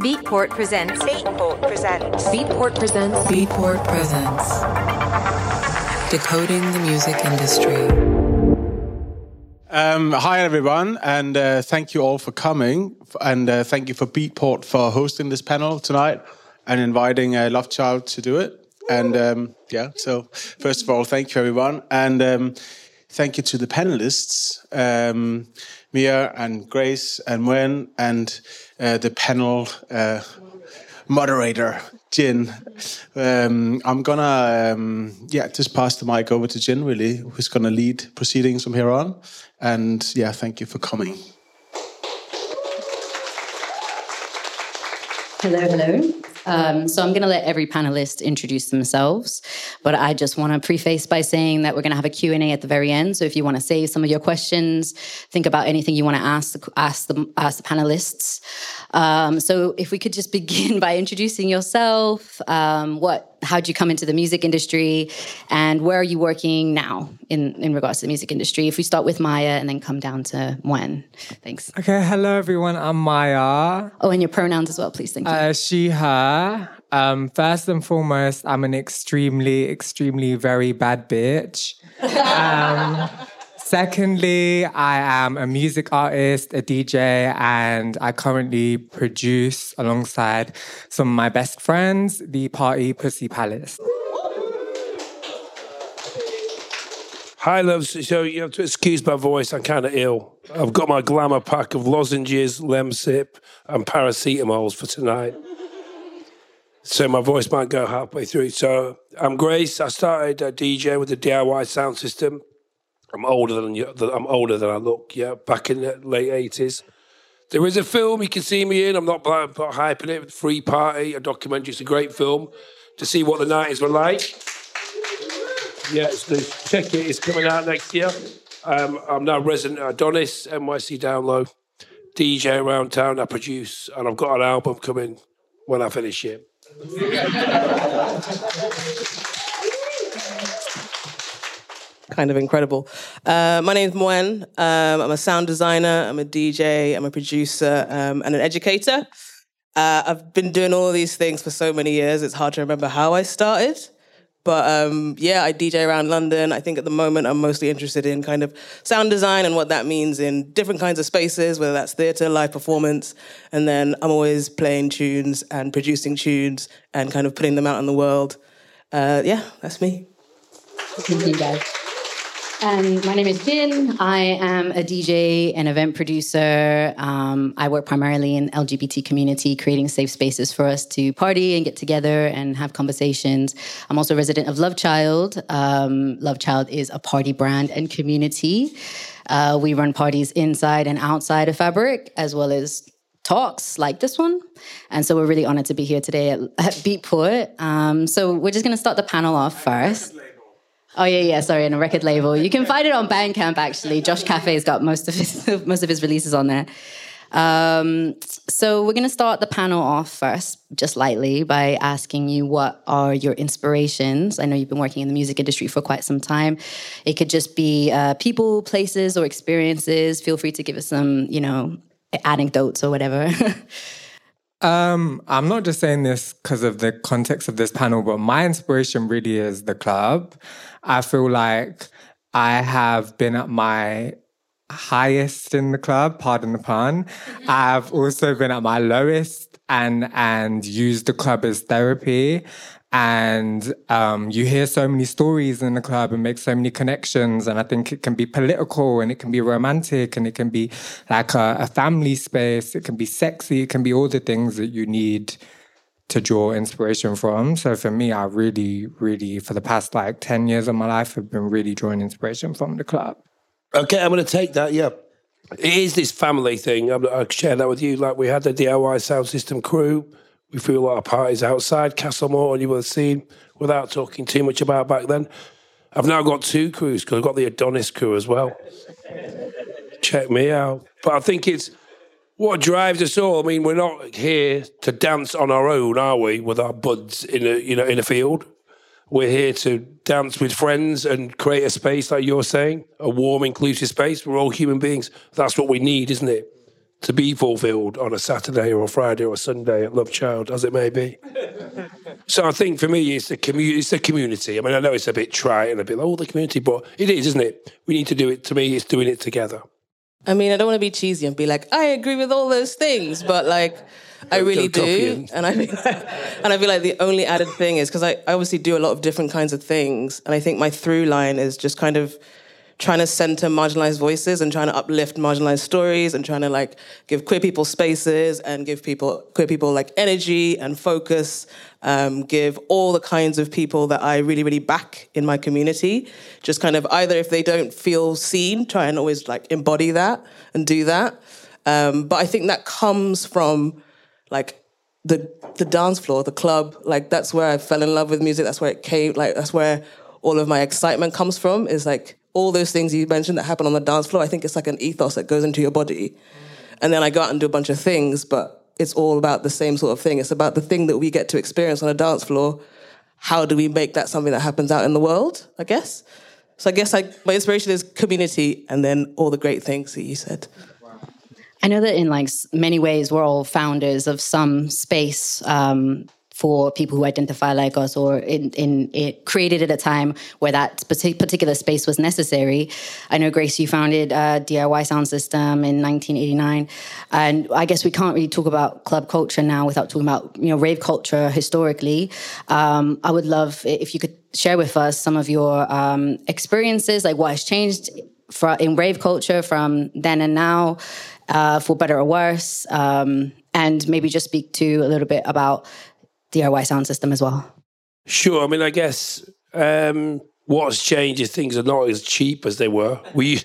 Beatport presents. Beatport presents. Beatport presents. Beatport presents. Decoding the music industry. Um, hi, everyone, and uh, thank you all for coming. And uh, thank you for Beatport for hosting this panel tonight and inviting uh, Love Child to do it. And um, yeah, so first of all, thank you, everyone. And um, thank you to the panelists, um, Mya and Grace and Mwen, and uh, the panel uh, moderator, Gin. Um, I'm gonna, um, yeah, just pass the mic over to Gin, really, who's gonna lead proceedings from here on. And yeah, thank you for coming. Hello, hello. Um, so I'm going to let every panelist introduce themselves, but I just want to preface by saying that we're going to have a Q&A at the very end. So if you want to save some of your questions, think about anything you want to ask, ask, the, ask the panelists. Um, so if we could just begin by introducing yourself, um, what how did you come into the music industry and where are you working now in, in regards to the music industry? If we start with Mya and then come down to Mwen. Thanks. Okay, hello everyone. I'm Mya. Oh, and your pronouns as well, please. Thank you. Uh, she, her. Um, first and foremost, I'm an extremely, extremely very bad bitch. Um, Secondly, I am a music artist, a DJ, and I currently produce alongside some of my best friends the party Pussy Palace. Hi, loves. So you have to excuse my voice. I'm kind of ill. I've got my glamour pack of lozenges, Lemsip, and paracetamols for tonight. So my voice might go halfway through. So I'm Grace. I started uh, a DJ with the DIY sound system. I'm older than you. I'm older than I look. Yeah, back in the late eighties. There is a film you can see me in. I'm not, not hyping it. Free Party, a documentary. It's a great film to see what the nineties were like. Yeah, it's check it. It's coming out next year. Um, I'm now resident Adonis, NYC Downlow, DJ around town. I produce, and I've got an album coming when I finish it. kind of incredible. Uh, my name is Mwen. Um, I'm a sound designer, I'm a DJ, I'm a producer, um, and an educator. Uh, I've been doing all these things for so many years, it's hard to remember how I started. But um, yeah, I DJ around London. I think at the moment I'm mostly interested in kind of sound design and what that means in different kinds of spaces, whether that's theatre, live performance. And then I'm always playing tunes and producing tunes and kind of putting them out in the world. Uh, yeah, that's me. Thank you, guys. Um, my name is Gin. I am a DJ and event producer. Um, I work primarily in LGBT community, creating safe spaces for us to party and get together and have conversations. I'm also a resident of Love Child. Um, Love Child is a party brand and community. Uh, we run parties inside and outside of Fabric, as well as talks like this one. And so we're really honored to be here today at, at Beatport. Um, so we're just going to start the panel off first. Oh yeah, yeah. Sorry, in a record label. You can find it on Bandcamp. Actually, Josh Cafe's got most of his most of his releases on there. Um, so we're going to start the panel off first, just lightly, by asking you what are your inspirations. I know you've been working in the music industry for quite some time. It could just be uh, people, places, or experiences. Feel free to give us some, you know, anecdotes or whatever. Um, I'm not just saying this because of the context of this panel, but my inspiration really is the club. I feel like I have been at my highest in the club, pardon the pun. I've also been at my lowest and and used the club as therapy and um, you hear so many stories in the club and make so many connections and i think it can be political and it can be romantic and it can be like a, a, family space. It can be sexy. It can be all the things that you need to draw inspiration from. So for me i really really for the past like 10 years of my life have been really drawing inspiration from the club. Okay i'm going to take that yeah. It is this family thing. I share that with you. Like we had the diy sound system crew we threw a lot of parties outside Castlemorton, and you will have seen, without talking too much about back then. I've now got two crews because I've got the Adonis crew as well. Check me out. But I think it's what drives us all. I mean, we're not here to dance on our own, are we? With our buds in a you know in a field. We're here to dance with friends and create a space, like you're saying, a warm, inclusive space. We're all human beings. That's what we need, isn't it? To be fulfilled on a Saturday or a Friday or a Sunday at Love Child, as it may be. so I think for me, it's the community. It's the community. I mean, I know it's a bit trite and a bit like, oh, the community, but it is, isn't it? We need to do it. To me, it's doing it together. I mean, I don't want to be cheesy and be like, I agree with all those things, but like, I really do. And I, think, and I feel like the only added thing is because I, I obviously do a lot of different kinds of things. And I think my through line is just kind of trying to center marginalized voices and trying to uplift marginalized stories and trying to like give queer people spaces and give people queer people like energy and focus um, give all the kinds of people that i really really back in my community just kind of either if they don't feel seen try and always like embody that and do that um, but i think that comes from like the the dance floor, the club, like that's where I fell in love with music. That's where it came. Like that's where all of my excitement comes from. Is like all those things you mentioned that happen on the dance floor. I think it's like an ethos that goes into your body, and then I go out and do a bunch of things, but it's all about the same sort of thing. It's about the thing that we get to experience on a dance floor. How do we make that something that happens out in the world? I guess. So I guess like my inspiration is community, and then all the great things that you said. I know that in like many ways, we're all founders of some space um, for people who identify like us, or in, in it created at a time where that particular space was necessary. I know Grace, you founded uh, DIY Sound System in 1989, and I guess we can't really talk about club culture now without talking about you know rave culture historically. Um, I would love if you could share with us some of your um, experiences, like what has changed for, in rave culture from then and now, uh, for better or worse, um, and maybe just speak to a little bit about DIY sound system as well. Sure. I mean, I guess um, what's changed is things are not as cheap as they were. We,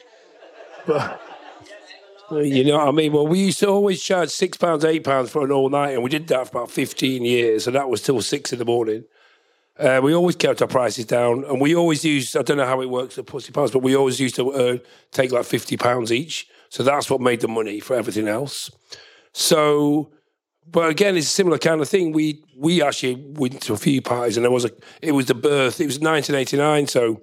but, you know what I mean? Well, we used to always charge six pounds, eight pounds for an all night, and we did that for about fifteen years, and that was till six in the morning. Uh, we always kept our prices down, and we always used. I don't know how it works at Pussy Pounds, but we always used to uh, take like fifty pounds each. So that's what made the money for everything else. So but again, it's a similar kind of thing. We we actually went to a few parties, and there was a. It was the birth. It was 1989, so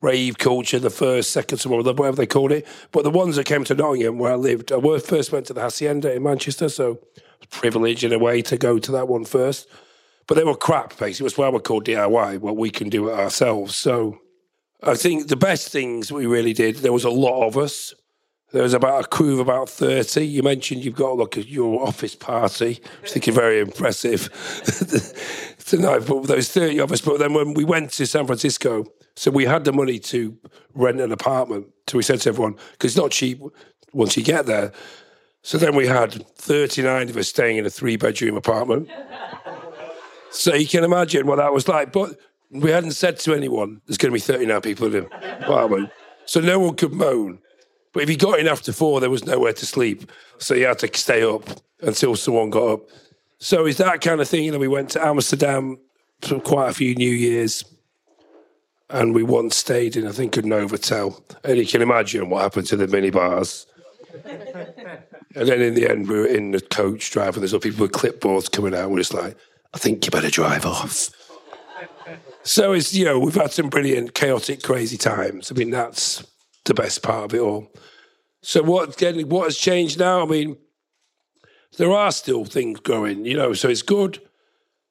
rave culture, the first, second, some other, whatever they called it. But the ones that came to Nottingham, where I lived, I first went to the Hacienda in Manchester, so privilege in a way to go to that one first. But they were crap, basically. It was we're called DIY. Well, we can do it ourselves. So I think the best things we really did. There was a lot of us. There was about a crew of about 30. You mentioned you've got like your office party, I think is very impressive tonight. But was 30 of us. But then when we went to San Francisco, so we had the money to rent an apartment. So we said to everyone, because it's not cheap once you get there. So then we had 39 of us staying in a three bedroom apartment. So you can imagine what that was like. But we hadn't said to anyone, there's going to be 39 people in the apartment. So no one could moan. But if you got in after four, there was nowhere to sleep. So you had to stay up until someone got up. So it's that kind of thing. You know, we went to Amsterdam for quite a few New Years. And we once stayed in, I think, a Novotel. And you can imagine what happened to the minibars. and then in the end, we were in the coach driving. There's other people with clipboards coming out. We're just like, I think you better drive off. So it's, you know, we've had some brilliant, chaotic, crazy times. I mean, that's the best part of it all. So what what has changed now? I mean, there are still things growing, you know, so it's good.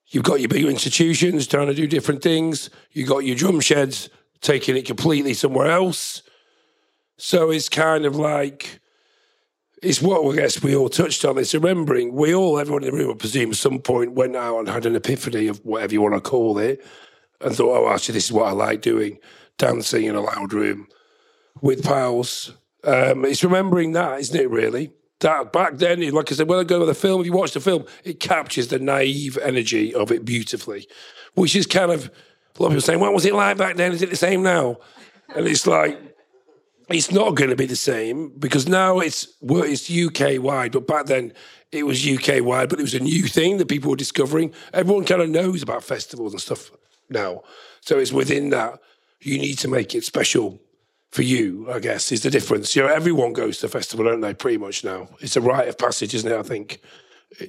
You've got your bigger institutions trying to do different things. You've got your Drumsheds taking it completely somewhere else. So it's kind of like it's what I guess we all touched on. It's remembering we all, everyone in the room, I presume, at some point went out and had an epiphany of whatever you want to call it, and thought, "Oh, actually, this is what I like doing: dancing in a loud room with pals." Um, it's remembering that, isn't it? Really, that back then, like I said, when I go with the film, if you watch the film, it captures the naive energy of it beautifully, which is kind of a lot of people saying, "What was it like back then? Is it the same now?" And it's like it's not going to be the same because now it's it's UK wide, but back then it was UK wide, but it was a new thing that people were discovering. Everyone kind of knows about festivals and stuff now, so it's within that. You need to make it special for you, I guess, is the difference. You know, everyone goes to the festival, don't they? Pretty much now, it's a rite of passage, isn't it? I think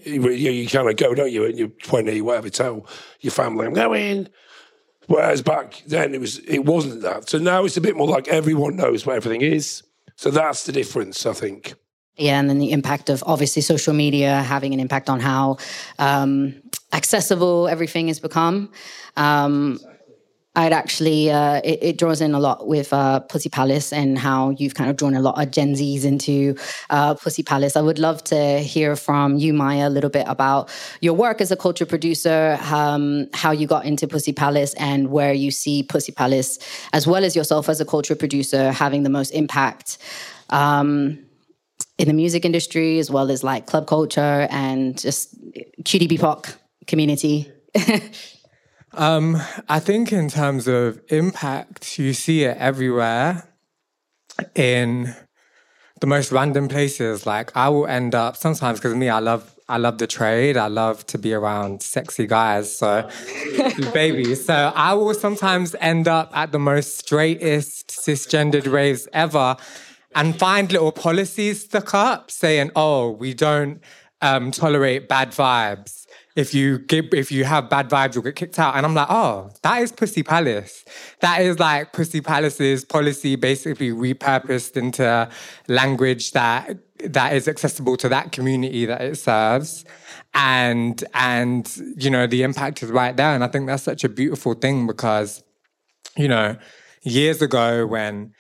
you, you, kind of go, don't you? And you're twenty, whatever. Tell your family, I'm going. Whereas back then it was it wasn't that. So now it's a bit more like everyone knows what everything is. So that's the difference, I think. yeah, and then the impact of obviously social media having an impact on how um, accessible everything has become. Um, I'd actually, uh, it, it, draws in a lot with uh, Pussy Palace and how you've kind of drawn a lot of Gen Zs into uh, Pussy Palace. I would love to hear from you, Mya, a little bit about your work as a culture producer, um, how you got into Pussy Palace, and where you see Pussy Palace, as well as yourself as a culture producer, having the most impact. Um, in the music industry, as well as like club culture and just QT community. Um, I think in terms of impact, you see it everywhere in the most random places. Like I will end up sometimes because me, I love I love the trade. I love to be around sexy guys. So baby. So I will sometimes end up at the most straightest cisgendered raves ever and find little policies stuck up saying, oh, we don't um, tolerate bad vibes if you get if you have bad vibes, you'll get kicked out. And I'm like, oh, that is Pussy Palace. That is like Pussy Palace's policy, basically repurposed into language that that is accessible to that community that it serves. And and you know, the impact is right there. And I think that's such a beautiful thing because, you know, years ago when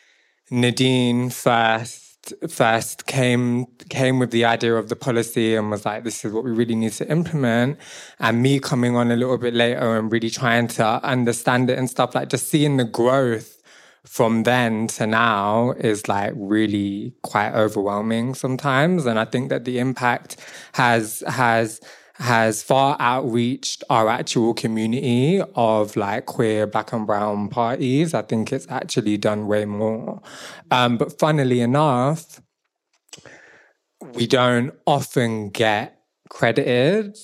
Nadine first first came came with the idea of the policy and was like, this is what we really need to implement. And me coming on a little bit later and really trying to understand it and stuff, like just seeing the growth from then to now is like really quite overwhelming sometimes. And I think that the impact has has has far outreached our actual community of like queer black and brown parties. I think it's actually done way more. Um, but funnily enough, we don't often get credited.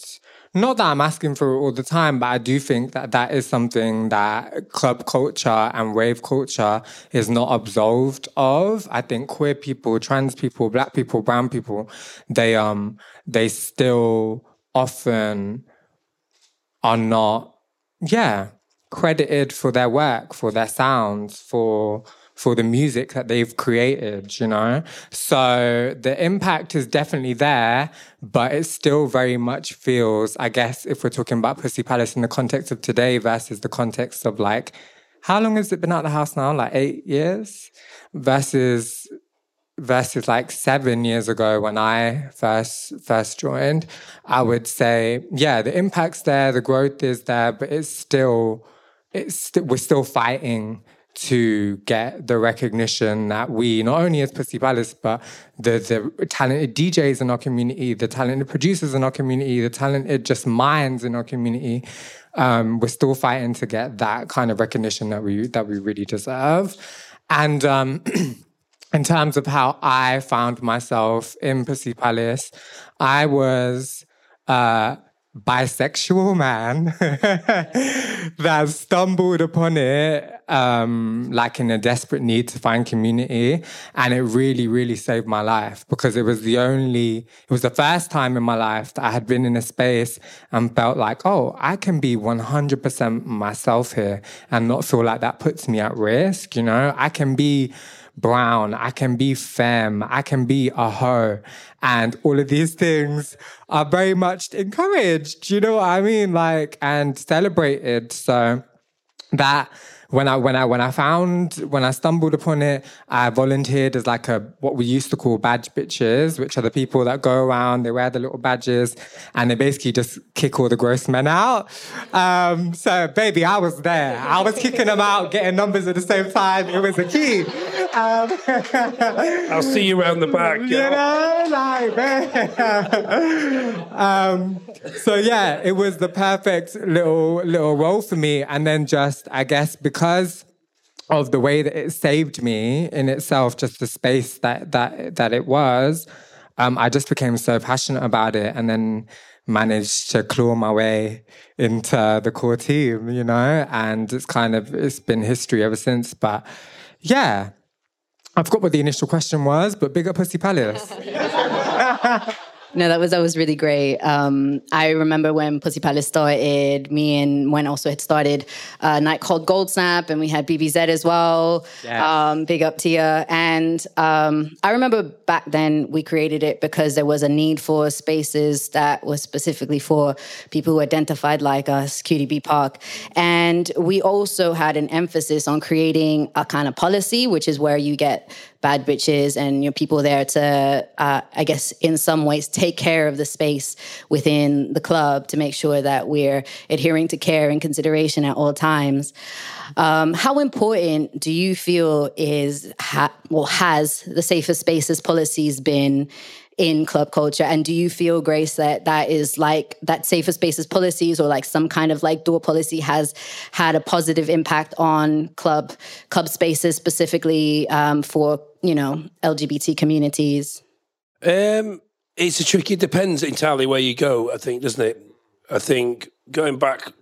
Not that I'm asking for it all the time, but I do think that that is something that club culture and rave culture is not absolved of. I think queer people, trans people, black people, brown people, they um they still often are not, yeah, credited for their work, for their sounds, for for the music that they've created, you know? So the impact is definitely there, but it still very much feels, I guess, if we're talking about Pussy Palace in the context of today versus the context of like, how long has it been out the house now? Like eight years? Versus versus like seven years ago when I first first joined, I would say, yeah, the impact's there, the growth is there, but it's still it's st- we're still fighting to get the recognition that we, not only as Palace, but the the talented DJs in our community, the talented producers in our community, the talented just minds in our community, um, we're still fighting to get that kind of recognition that we that we really deserve. And um, in terms of how I found myself in Palace, I was a bisexual man that stumbled upon it um, like in a desperate need to find community. And it really, really saved my life because it was the only, it was the first time in my life that I had been in a space and felt like, oh, I can be 100% myself here and not feel like that puts me at risk. You know, I can be brown, I can be femme, I can be a hoe. And all of these things are very much encouraged, you know what I mean? Like, and celebrated. So that when I when I when I found when I stumbled upon it, I volunteered as like a what we used to call badge bitches, which are the people that go around, they wear the little badges, and they basically just kick all the gross men out. Um, so baby, I was there. I was kicking them out, getting numbers at the same time. It was a key. Um, I'll see you around the back. You know, like man. um, so yeah, it was the perfect little little role for me, and then just I guess because because of the way that it saved me in itself, just the space that that that it was, um, I just became so passionate about it, and then managed to claw my way into the core team, you know, and it's kind of it's been history ever since. But yeah, I forgot what the initial question was, but big up Pussy Palace. No, that was that was really great. Um, I remember when Pussy Palace started. Me and Mwen also had started a night called Gold Snap, and we had BBZ as well. Yes. Um, big up to you. And um, I remember back then we created it because there was a need for spaces that was specifically for people who identified like us, QDB Park, and we also had an emphasis on creating a kind of policy, which is where you get bad bitches and your people there to, uh, I guess, in some ways, take care of the space within the club to make sure that we're adhering to care and consideration at all times. Um, how important do you feel is ha- well has the safer spaces policies been? In club culture and do you feel grace that that is like that safer spaces policies or like some kind of like door policy has had a positive impact on club club spaces specifically um, for you know lgbt communities Um, it's a tricky. It depends entirely where you go. I think, doesn't it? I think going back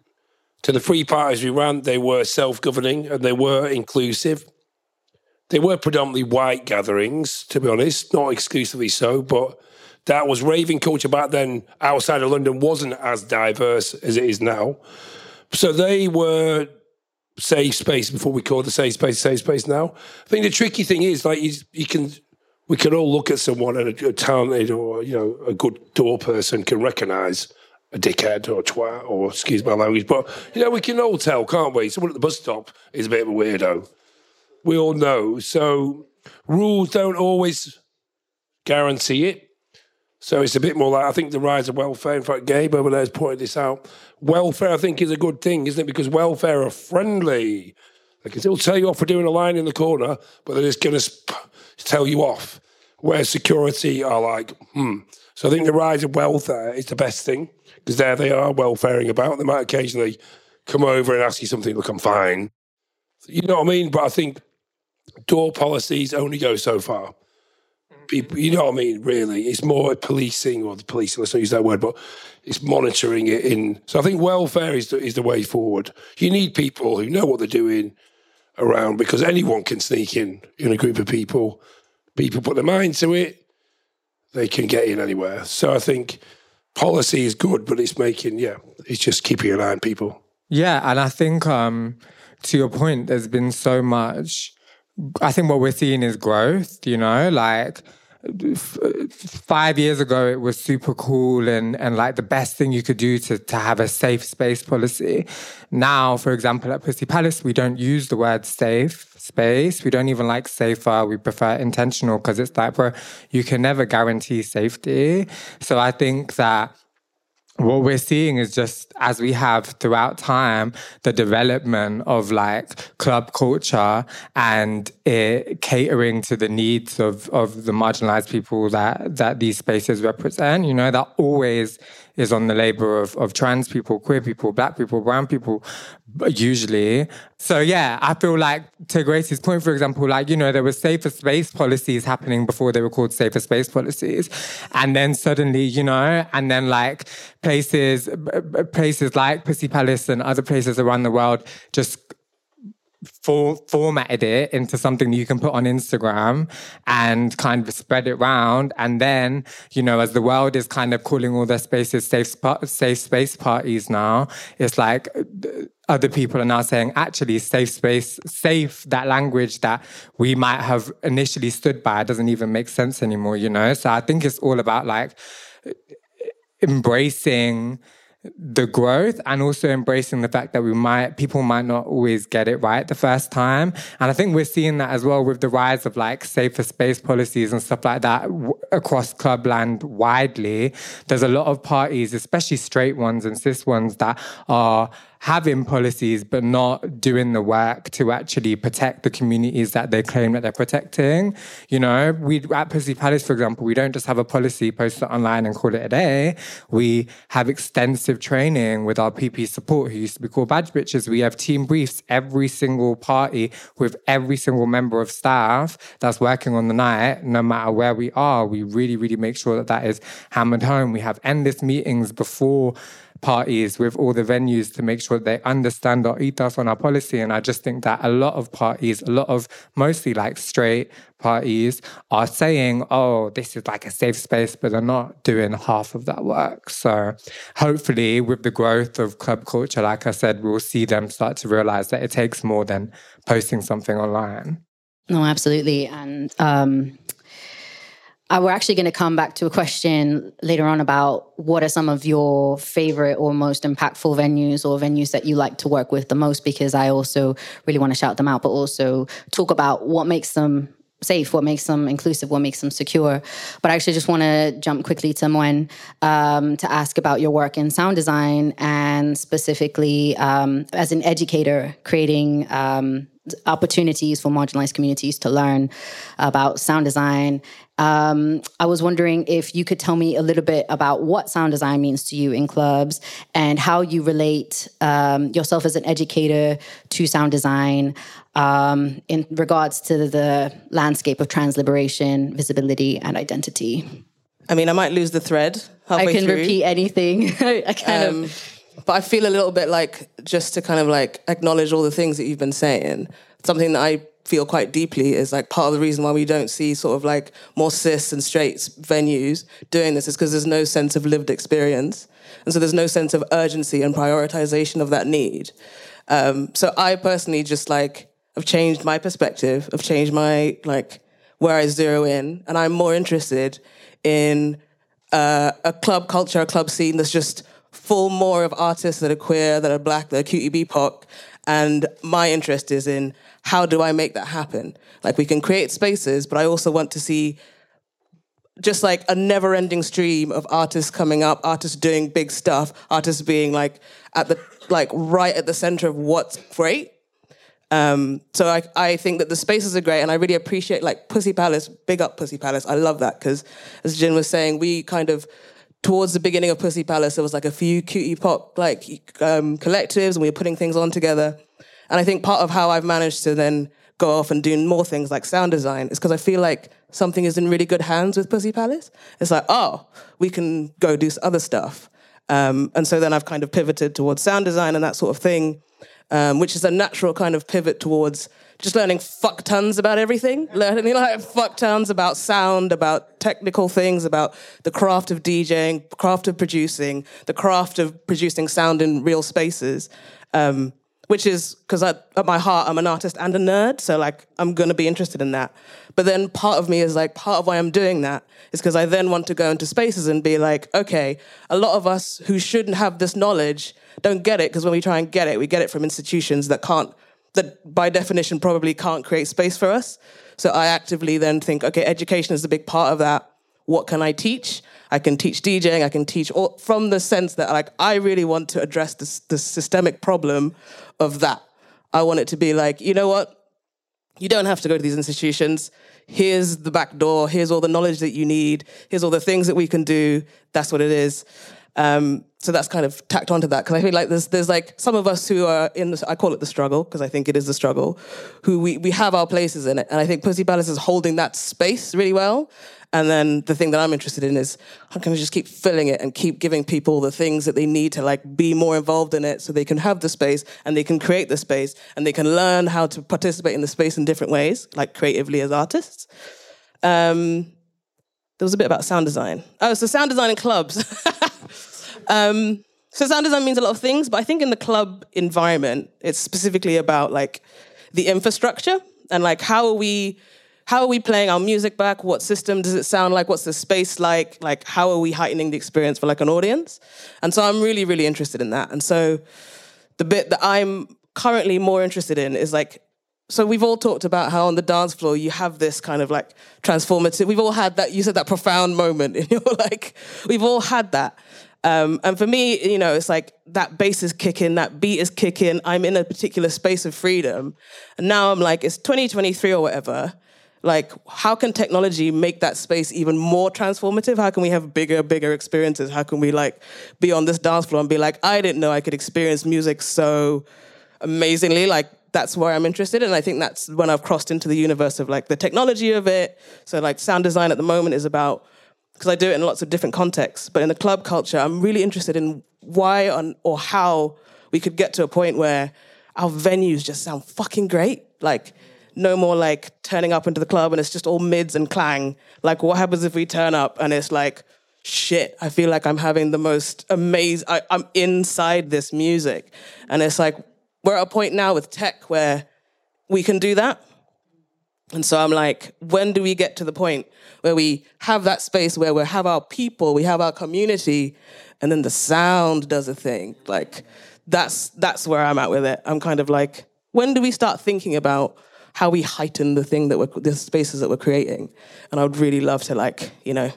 to the free parties we ran, they were self-governing and they were inclusive. They were predominantly white gatherings, to be honest, not exclusively so, but that was raving culture back then outside of London wasn't as diverse as it is now. So they were safe space before we call the safe space safe space now. I think the tricky thing is like you, you can we can all look at someone and a, a talented or you know a good door person can recognise a dickhead or a twat or excuse my language, but you know we can all tell, can't we? Someone at the bus stop is a bit of a weirdo. We all know. So rules don't always guarantee it. So it's a bit more like I think the rise of welfare. In fact, Gabe over there has pointed this out. Welfare, I think, is a good thing, isn't it? Because welfare are friendly. They can still tell you off for doing a line in the corner, but they're just going to tell you off. Where security are like, hmm. So I think the rise of welfare is the best thing because there they are welfaring about. They might occasionally come over and ask you something. Look, I'm fine. You know what I mean? But I think door policies only go so far people, you know what I mean? Really, it's more policing or the policing. Let's not use that word, but it's monitoring it in. So I think welfare is the, is the way forward. You need people who know what they're doing around because anyone can sneak in in a group of people. People put their mind to it, they can get in anywhere. So I think policy is good, but it's making yeah, it's just keeping an eye on people. Yeah, and I think um, to your point, there's been so much. I think what we're seeing is growth. You know, like f- five years ago, it was super cool and and like the best thing you could do to to have a safe space policy. Now, for example, at Pussy Palace, we don't use the word safe space. We don't even like safer. We prefer intentional because it's like, bro, you can never guarantee safety. So I think that what we're seeing is just as we have throughout time the development of like club culture and it catering to the needs of of the marginalized people that that these spaces represent. You know that always is on the labor of, of trans people queer people black people brown people usually. So yeah i feel like to gracie's point for example like you know there were safer space policies happening before they were called safer space policies. And then suddenly you know and then like places places like pussy palace and other places around the world just for, formatted it into something that you can put on Instagram and kind of spread it around. And then, you know, as the world is kind of calling all their spaces safe, safe space parties now, it's like uh, other people are now saying, actually, safe space, safe, that language that we might have initially stood by doesn't even make sense anymore, you know? So I think it's all about like embracing the growth and also embracing the fact that we might people might not always get it right the first time. And i think we're seeing that as well with the rise of like safer space policies and stuff like that w- across clubland widely. There's a lot of parties especially straight ones and cis ones that are having policies but not doing the work to actually protect the communities that they claim that they're protecting. You know, we at Pussy Palace, for example, we don't just have a policy, post it online and call it a day. We have extensive training with our PP support, who used to be called badge bitches. We have team briefs every single party with every single member of staff that's working on the night, no matter where we are. We really, really make sure that that is hammered home. We have endless meetings before parties with all the venues to make sure they understand our ethos on our policy. And I just think that a lot of parties, a lot of mostly like straight parties are saying, oh, this is like a safe space, but they're not doing half of that work. So hopefully, with the growth of club culture, like I said, we'll see them start to realize that it takes more than posting something online. No, absolutely. And um, uh, we're actually going to come back to a question later on about what are some of your favorite or most impactful venues or venues that you like to work with the most, because I also really want to shout them out, but also talk about what makes them safe, what makes them inclusive, what makes them secure. But I actually just want to jump quickly to Mwen um, to ask about your work in sound design and specifically um, as an educator, creating um, opportunities for marginalized communities to learn about sound design. Um, I was wondering if you could tell me a little bit about what sound design means to you in clubs and how you relate um, yourself as an educator to sound design um, in regards to the landscape of trans liberation, visibility, and identity. I mean, I might lose the thread. I can through. repeat anything. I kind um, of but I feel a little bit like just to kind of like acknowledge all the things that you've been saying. Something that I feel quite deeply is like part of the reason why we don't see sort of like more cis and straight venues doing this is because there's no sense of lived experience. And so there's no sense of urgency and prioritization of that need. Um, so I personally just like have changed my perspective, have changed my like where I zero in, and I'm more interested in uh, a club culture, a club scene that's just full more of artists that are queer, that are black, that are QT BIPOC. And my interest is in how do I make that happen? Like we can create spaces, but I also want to see just like a never ending stream of artists coming up, artists doing big stuff, artists being like at the like right at the center of what's great. Um, so I, I think that the spaces are great and I really appreciate like Pussy Palace, big up Pussy Palace. I love that because as Gin was saying, we kind of towards the beginning of Pussy Palace, there was like a few QT pop like um, collectives, and we were putting things on together. And I think part of how I've managed to then go off and do more things like sound design is because I feel like something is in really good hands with Pussy Palace. It's like, oh, we can go do other stuff. Um, and so then I've kind of pivoted towards sound design and that sort of thing, um, which is a natural kind of pivot towards just learning fuck tons about everything, learning like fuck tons about sound, about technical things, about the craft of DJing, craft of producing, the craft of producing sound in real spaces. Um, which is because at my heart I'm an artist and a nerd, so like I'm gonna be interested in that. But then part of me is like part of why I'm doing that is because I then want to go into spaces and be like, okay, a lot of us who shouldn't have this knowledge don't get it because when we try and get it, we get it from institutions that can't that by definition probably can't create space for us. So I actively then think, okay, education is a big part of that. What can I teach? I can teach DJing. I can teach all, from the sense that like I really want to address this, the systemic problem of that. I want it to be like, you know what? You don't have to go to these institutions. Here's the back door. Here's all the knowledge that you need. Here's all the things that we can do. That's what it is. Um, so that's kind of tacked onto that because I feel like there's there's like some of us who are in the, I call it the struggle because I think it is the struggle, who we we have our places in it, and I think Pussy Palace is holding that space really well. And then the thing that I'm interested in is how can we just keep filling it and keep giving people the things that they need to like be more involved in it so they can have the space and they can create the space and they can learn how to participate in the space in different ways, like creatively as artists. Um, there was a bit about sound design. Oh, so sound design in clubs. Um, so sound design means a lot of things, but I think in the club environment, it's specifically about like the infrastructure and like how are we how are we playing our music back? What system does it sound like? What's the space like? Like how are we heightening the experience for like an audience? And so I'm really, really interested in that. And so the bit that I'm currently more interested in is like so we've all talked about how on the dance floor you have this kind of like transformative we've all had that you said that profound moment in your like we've all had that um, and for me, you know, it's like that bass is kicking, that beat is kicking. I'm in a particular space of freedom. And now I'm like, it's 2023 or whatever. Like, how can technology make that space even more transformative? How can we have bigger, bigger experiences? How can we like be on this dance floor and be like, I didn't know I could experience music so amazingly? Like, that's where I'm interested. And I think that's when I've crossed into the universe of like the technology of it. So, like, sound design at the moment is about because I do it in lots of different contexts. But in the club culture, I'm really interested in why on, or how we could get to a point where our venues just sound fucking great. Like, no more like turning up into the club and it's just all mids and clang. Like, what happens if we turn up and it's like, shit, I feel like I'm having the most amazing, I, I'm inside this music. And it's like, we're at a point now with tech where we can do that. And so I'm like, when do we get to the point where we have that space where we have our people, we have our community, and then the sound does a thing? Like, that's that's where I'm at with it. I'm kind of like, when do we start thinking about how we heighten the thing that we're the spaces that we're creating? And I would really love to like, you know,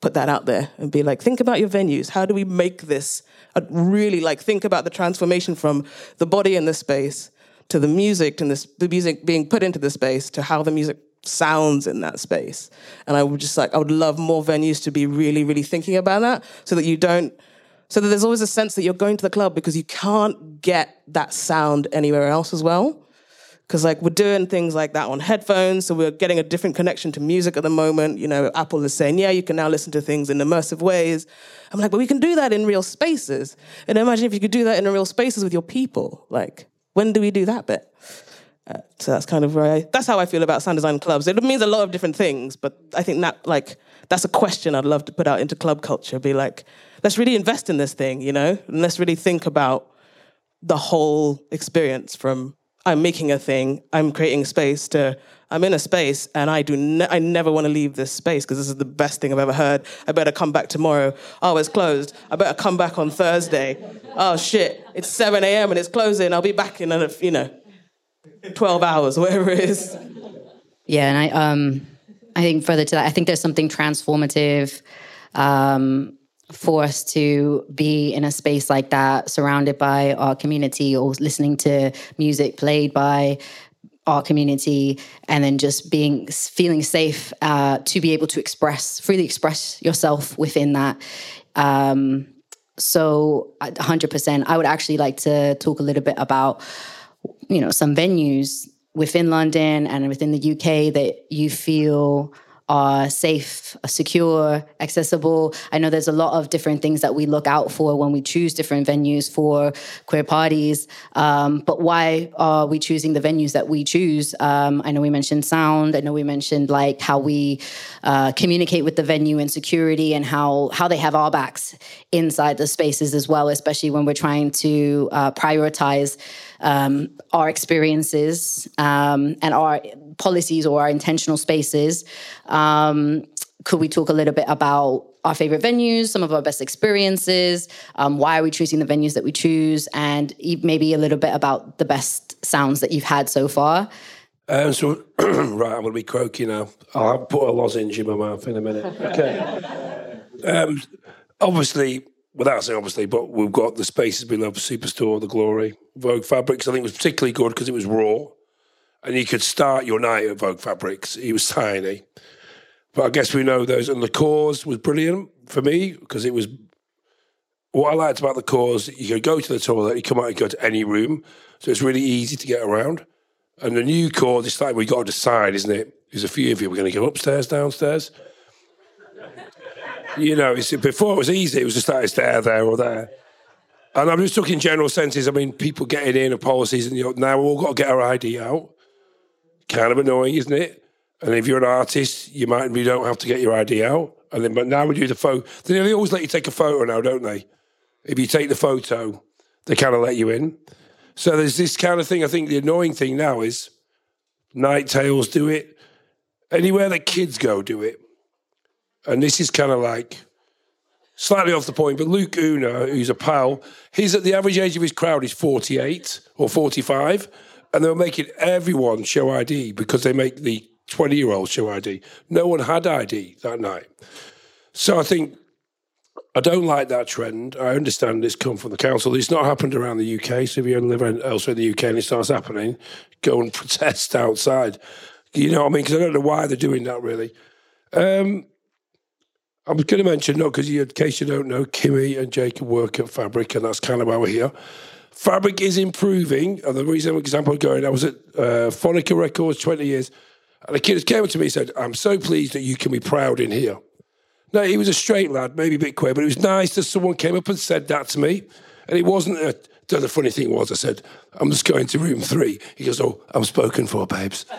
put that out there and be like, think about your venues. How do we make this I'd really like think about the transformation from the body in the space to the music and this, the music being put into the space to how the music sounds in that space. And I would just like, I would love more venues to be really, really thinking about that so that you don't, so that there's always a sense that you're going to the club because you can't get that sound anywhere else as well. Because like we're doing things like that on headphones, so we're getting a different connection to music at the moment. You know, Apple is saying, yeah, you can now listen to things in immersive ways. I'm like, but we can do that in real spaces. And imagine if you could do that in real spaces with your people. Like, when do we do that bit? Uh, so that's kind of where I, that's how I feel about sound design clubs. It means a lot of different things, but I think that like that's a question I'd love to put out into club culture. Be like, let's really invest in this thing, you know, and let's really think about the whole experience from I'm making a thing, I'm creating space to I'm in a space and I do ne- I never want to leave this space because this is the best thing I've ever heard. I better come back tomorrow. Oh, it's closed. I better come back on Thursday. Oh shit, it's 7 a.m. and it's closing. I'll be back in you know 12 hours, whatever it is. Yeah, and I um I think further to that, I think there's something transformative um for us to be in a space like that, surrounded by our community or listening to music played by our community and then just being feeling safe uh, to be able to express freely express yourself within that. Um, so 100% i would actually like to talk a little bit about you know some venues within london and within the uk that you feel are safe, secure, accessible. I know there's a lot of different things that we look out for when we choose different venues for queer parties. Um, but why are we choosing the venues that we choose? Um, I know we mentioned sound. I know we mentioned like how we uh, communicate with the venue and security and how how they have our backs inside the spaces as well, especially when we're trying to uh, prioritize um, our experiences um, and our policies or our intentional spaces. Um, could we talk a little bit about our favorite venues, some of our best experiences, um, why are we choosing the venues that we choose, and maybe a little bit about the best sounds that you've had so far? Um, so, right, I'm going to be croaky now. I'll put a lozenge in my mouth in a minute. Okay. um, obviously, without saying obviously, but we've got the spaces we below Superstore, the Glory, Vogue Fabrics. I think was particularly good because it was raw, and you could start your night at Vogue Fabrics. It was tiny, but I guess we know those. And the cause was brilliant for me because it was. What I liked about the cause, you could go to the toilet, you come out and go to any room, so it's really easy to get around. And the new cause, it's like we've got to decide, isn't it? There's a few of you. We're going to go upstairs, downstairs you know, before it was easy, it was just like it's there, there, or there. And I'm just talking general senses. I mean, people getting in and policies, and you know, now we've all got to get our ID out. Kind of annoying, isn't it? And if you're an artist, you might you don't have to get your ID out. And then, but now we do the photo. They always let you take a photo now, don't they? If you take the photo, they kind of let you in. So there's this kind of thing. I think the annoying thing now is Night Tales do it. Anywhere that kids go, do it and this is kind of like slightly off the point, but Luke Una, who's a pal, he's at the average age of his crowd is 48 or 45, and they were making everyone show ID because they make the 20 year olds show ID. No one had ID that night. So I think I don't like that trend. I understand it's come from the council. It's not happened around the UK. So if you live elsewhere in the UK and it starts happening, go and protest outside. You know what I mean? Because I don't know why they're doing that really. Um, I was going to mention, no, because in case you don't know, Kimmy and Jacob work at Fabric, and that's kind of why we're here. Fabric is improving. And the reason, example, going, I was at uh, Phonica Records 20 years, and the kids came up to me and said, I'm so pleased that you can be proud in here. No, he was a straight lad, maybe a bit queer, but it was nice that someone came up and said that to me. And it wasn't a. The funny thing was, I said, I'm just going to room three. He goes, Oh, I'm spoken for, babes.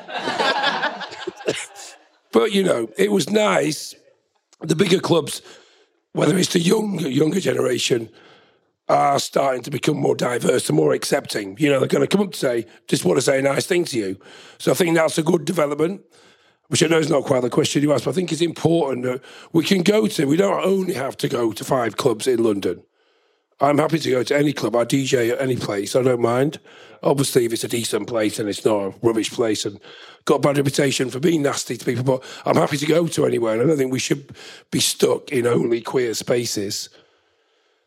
but, you know, it was nice. The bigger clubs, whether it's the younger, younger generation, are starting to become more diverse and more accepting. You know, they're going to come up to say, just want to say a nice thing to you. So I think that's a good development, which I know is not quite the question you asked, but I think it's important that we can go to, we don't only have to go to five clubs in London. I'm happy to go to any club. I DJ at any place. I don't mind. Obviously, if it's a decent place and it's not a rubbish place and got a bad reputation for being nasty to people, but I'm happy to go to anywhere. And I don't think we should be stuck in only queer spaces.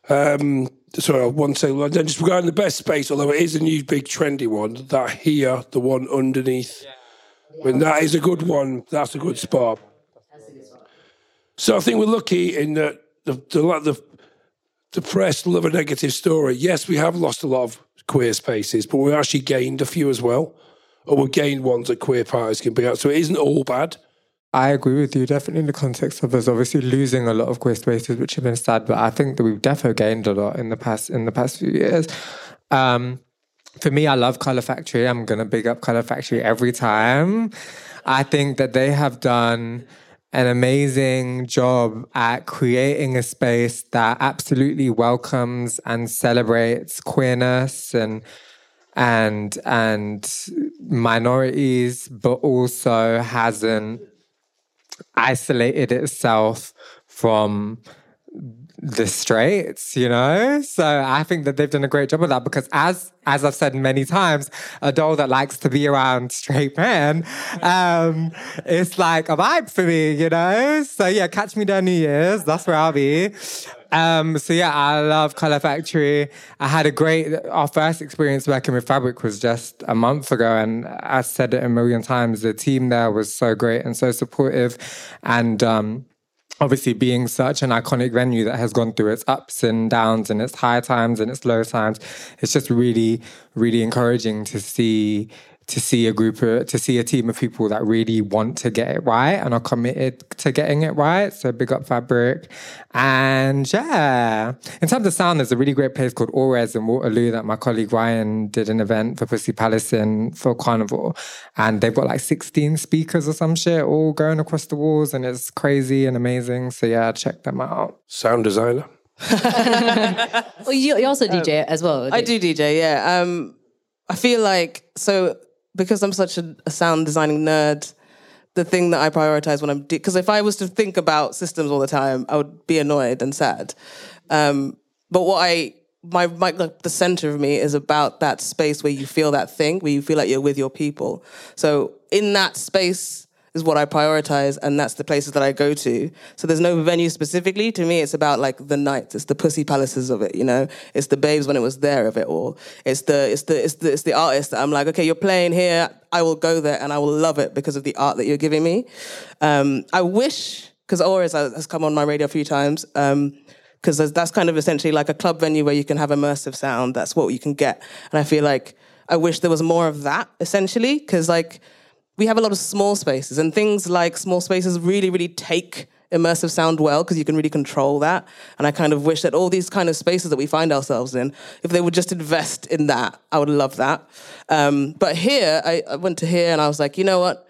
Um, sorry, want to say, well, just regarding the best space, although it is a new big trendy one, that here, the one underneath, when that is a good one, that's a good spot. So I think we're lucky in that the, the, the, the press love a negative story. Yes, we have lost a lot of queer spaces, but we've actually gained a few as well. Or we've gained ones that queer parties can be at. So it isn't all bad. I agree with you, definitely in the context of us obviously losing a lot of queer spaces, which have been sad, but I think that we've definitely gained a lot in the past in the past few years. Um, for me, I love Colour Factory. I'm gonna big up Colour Factory every time. I think that they have done an amazing job at creating a space that absolutely welcomes and celebrates queerness and and and minorities, but also hasn't isolated itself from the straights, you know? So I think that they've done a great job of that because as as I've said many times, a doll that likes to be around straight men, um, it's like a vibe for me, you know? So yeah, catch me down New Year's, that's where I'll be. Um, so yeah, I love Colour Factory. I had a great our first experience working with Fabric was just a month ago, and I said it a million times. The team there was so great and so supportive, and um, obviously being such an iconic venue that has gone through its ups and downs and its high times and its low times, it's just really, really encouraging to see to see a group of, to see a team of people that really want to get it right and are committed to getting it right. So big up Fabric. And yeah, in terms of sound, there's a really great place called Ores in Waterloo that my colleague Ryan did an event for Pussy Palace in for Carnival. And they've got like 16 speakers or some shit all going across the walls and it's crazy and amazing. So yeah, check them out. Sound designer. well, you, you also DJ as well. I do DJ, yeah. Um, I feel like so because I'm such a, a sound designing nerd. The thing that I prioritize when I'm because if I was to think about systems all the time, I would be annoyed and sad. Um, but what I my, my like the center of me is about that space where you feel that thing, where you feel like you're with your people. So in that space is what I prioritize, and that's the places that I go to. So there's no venue specifically. To me, it's about like the nights. It's the pussy palaces of it, you know. It's the babes when it was there of it all. It's the it's the it's the it's the artist that I'm like, okay, you're playing here. I will go there and I will love it because of the art that you're giving me. Um, I wish because Ores has come on my radio a few times. Um, because that's kind of essentially like a club venue where you can have immersive sound. That's what you can get. And I feel like I wish there was more of that essentially, because like we have a lot of small spaces and things like small spaces really, really take immersive sound well because you can really control that. And I kind of wish that all these kind of spaces that we find ourselves in, if they would just invest in that, I would love that. Um, but here, I, I went to here and I was like, you know what?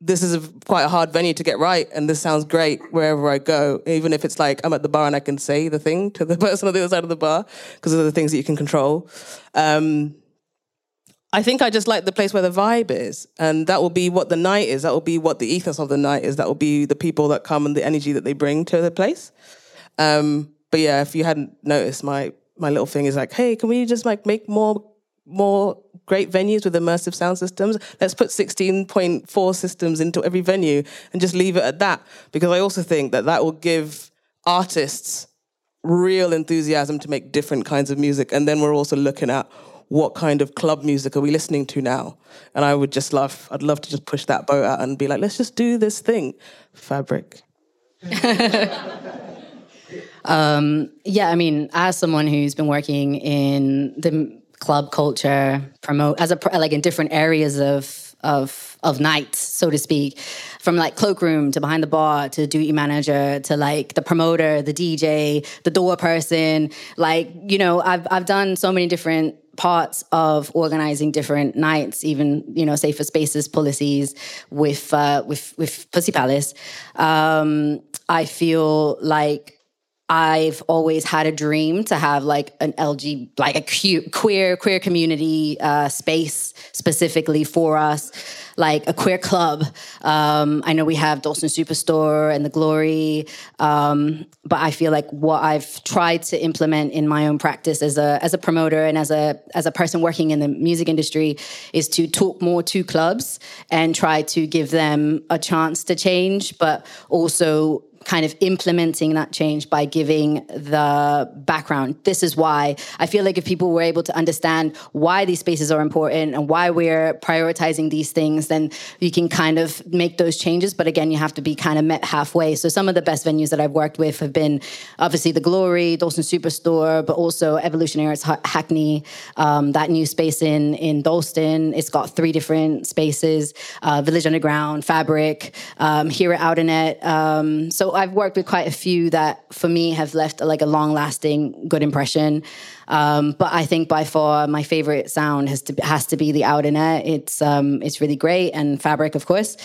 this is a, quite a hard venue to get right, and this sounds great wherever I go. Even if it's like I'm at the bar and I can say the thing to the person on the other side of the bar, because of the things that you can control. Um, I think I just like the place where the vibe is, and that will be what the night is. That will be what the ethos of the night is. That will be the people that come and the energy that they bring to the place. Um, but yeah, if you hadn't noticed, my my little thing is like, hey, can we just like make more more great venues with immersive sound systems. Let's put 16.4 systems into every venue and just leave it at that. Because I also think that that will give artists real enthusiasm to make different kinds of music. And then we're also looking at what kind of club music are we listening to now? And I would just love, I'd love to just push that boat out and be like, let's just do this thing. Fabric. um, yeah, I mean, as someone who's been working in the club culture, promote as a like in different areas of of of nights, so to speak, from like cloakroom to behind the bar to duty manager to like the promoter, the DJ, the door person. Like you know, I've I've done so many different parts of organizing different nights, even you know safer spaces policies with uh, with with Pussy Palace. Um, I feel like I've always had a dream to have like an LG, like a que- queer queer community uh, space specifically for us, like a queer club. Um, I know we have Dalston Superstore and the Glory, um, but I feel like what I've tried to implement in my own practice as a as a promoter and as a as a person working in the music industry is to talk more to clubs and try to give them a chance to change, but also kind of implementing that change by giving the background. This is why I feel like if people were able to understand why these spaces are important and why we're prioritizing these things, then you can kind of make those changes. But again, you have to be kind of met halfway. So some of the best venues that I've worked with have been obviously the Glory, Dalston Superstore, but also Evolutionary Evolutionaries Hackney, um, that new space in in Dalston. It's got three different spaces: uh, Village Underground, Fabric, um, here at Outernet. Um, so I've worked with quite a few that for me have left like a long lasting good impression. Um, but I think by far my favorite sound has to has to be the Outernet. It's um, it's really great and Fabric, of course.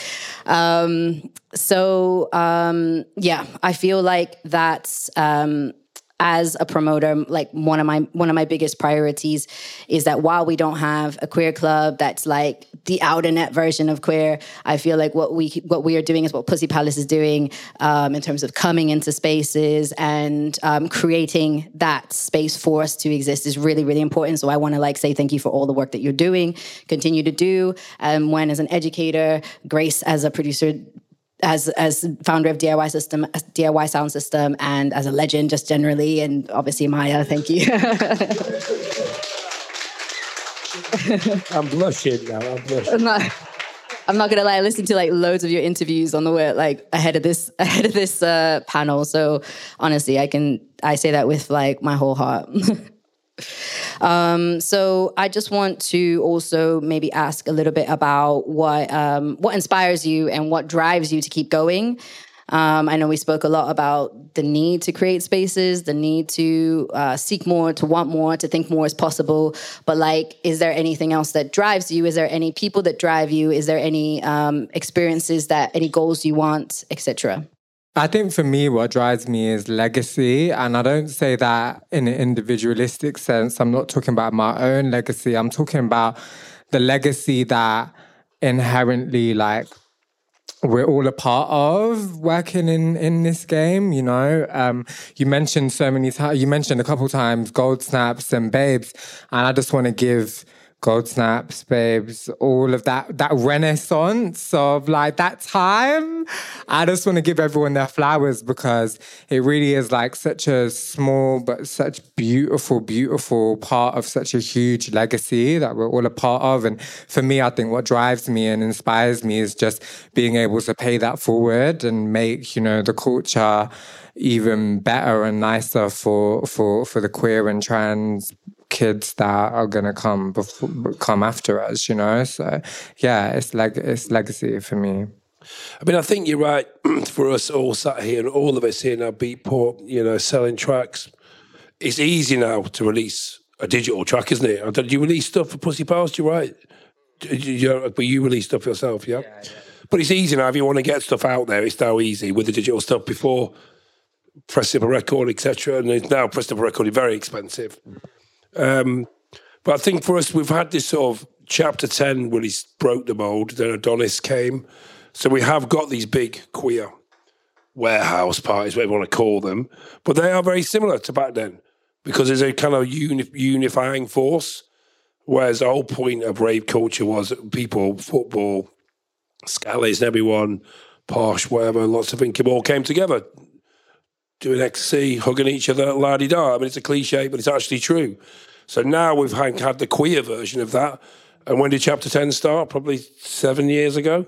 Um, so um, yeah, I feel like that's um, as a promoter like one of my one of my biggest priorities is that while we don't have a queer club that's like the Outernet version of queer i feel like what we what we are doing is what pussy palace is doing um, in terms of coming into spaces and um, creating that space for us to exist is really really important. So i want to like say thank you for all the work that you're doing continue to do. Um, when as an educator grace as a producer as as founder of DIY system, DIY sound system, and as a legend just generally, and obviously Mya, thank you. I'm blushing now. I'm blushing. I'm not, I'm not gonna lie. I listened to like loads of your interviews on the way, like ahead of this ahead of this uh, panel. So honestly, I can I say that with like my whole heart. Um, so I just want to also maybe ask a little bit about what um, what inspires you and what drives you to keep going. Um, I know we spoke a lot about the need to create spaces, the need to uh, seek more, to want more, to think more is possible. But like, is there anything else that drives you? Is there any people that drive you? Is there any um, experiences that, any goals you want, etc.? I think for me, what drives me is legacy. And I don't say that in an individualistic sense. I'm not talking about my own legacy. I'm talking about the legacy that inherently, like, we're all a part of working in in this game you know um, you mentioned so many times you mentioned a couple times gold snaps and BBZ and i just want to give gold snaps, BBZ, all of that that renaissance of like that time. I just want to give everyone their flowers because it really is like such a small but such beautiful, beautiful part of such a huge legacy that we're all a part of. And for me, I think what drives me and inspires me is just being able to pay that forward and make, you know, the culture even better and nicer for for for the queer and trans kids that are gonna come before, come after us, you know. So yeah, it's like it's legacy for me. I mean, I think you're right. for us all sat here, and all of us here now, Beatport, you know, selling tracks. It's easy now to release a digital track, isn't it? Did you release stuff for Pussy Palace? You're right. You, but you release stuff yourself, yeah? Yeah, yeah? But it's easy now. If you want to get stuff out there, it's now easy with the digital stuff. Before press up a record, etc., and it's now press up a record is very expensive. Um, but I think for us, we've had this sort of chapter 10 where he broke the mold, then Adonis came. So we have got these big queer warehouse parties, whatever you want to call them, but they are very similar to back then because there's a kind of uni- unifying force. Whereas the whole point of rave culture was people, football, scallies, and everyone, posh, whatever, lots of things all came together doing ecstasy, hugging each other, la di da. I mean, it's a cliche, but it's actually true. So now we've had, the queer version of that. And when did chapter 10 start? Probably seven years ago.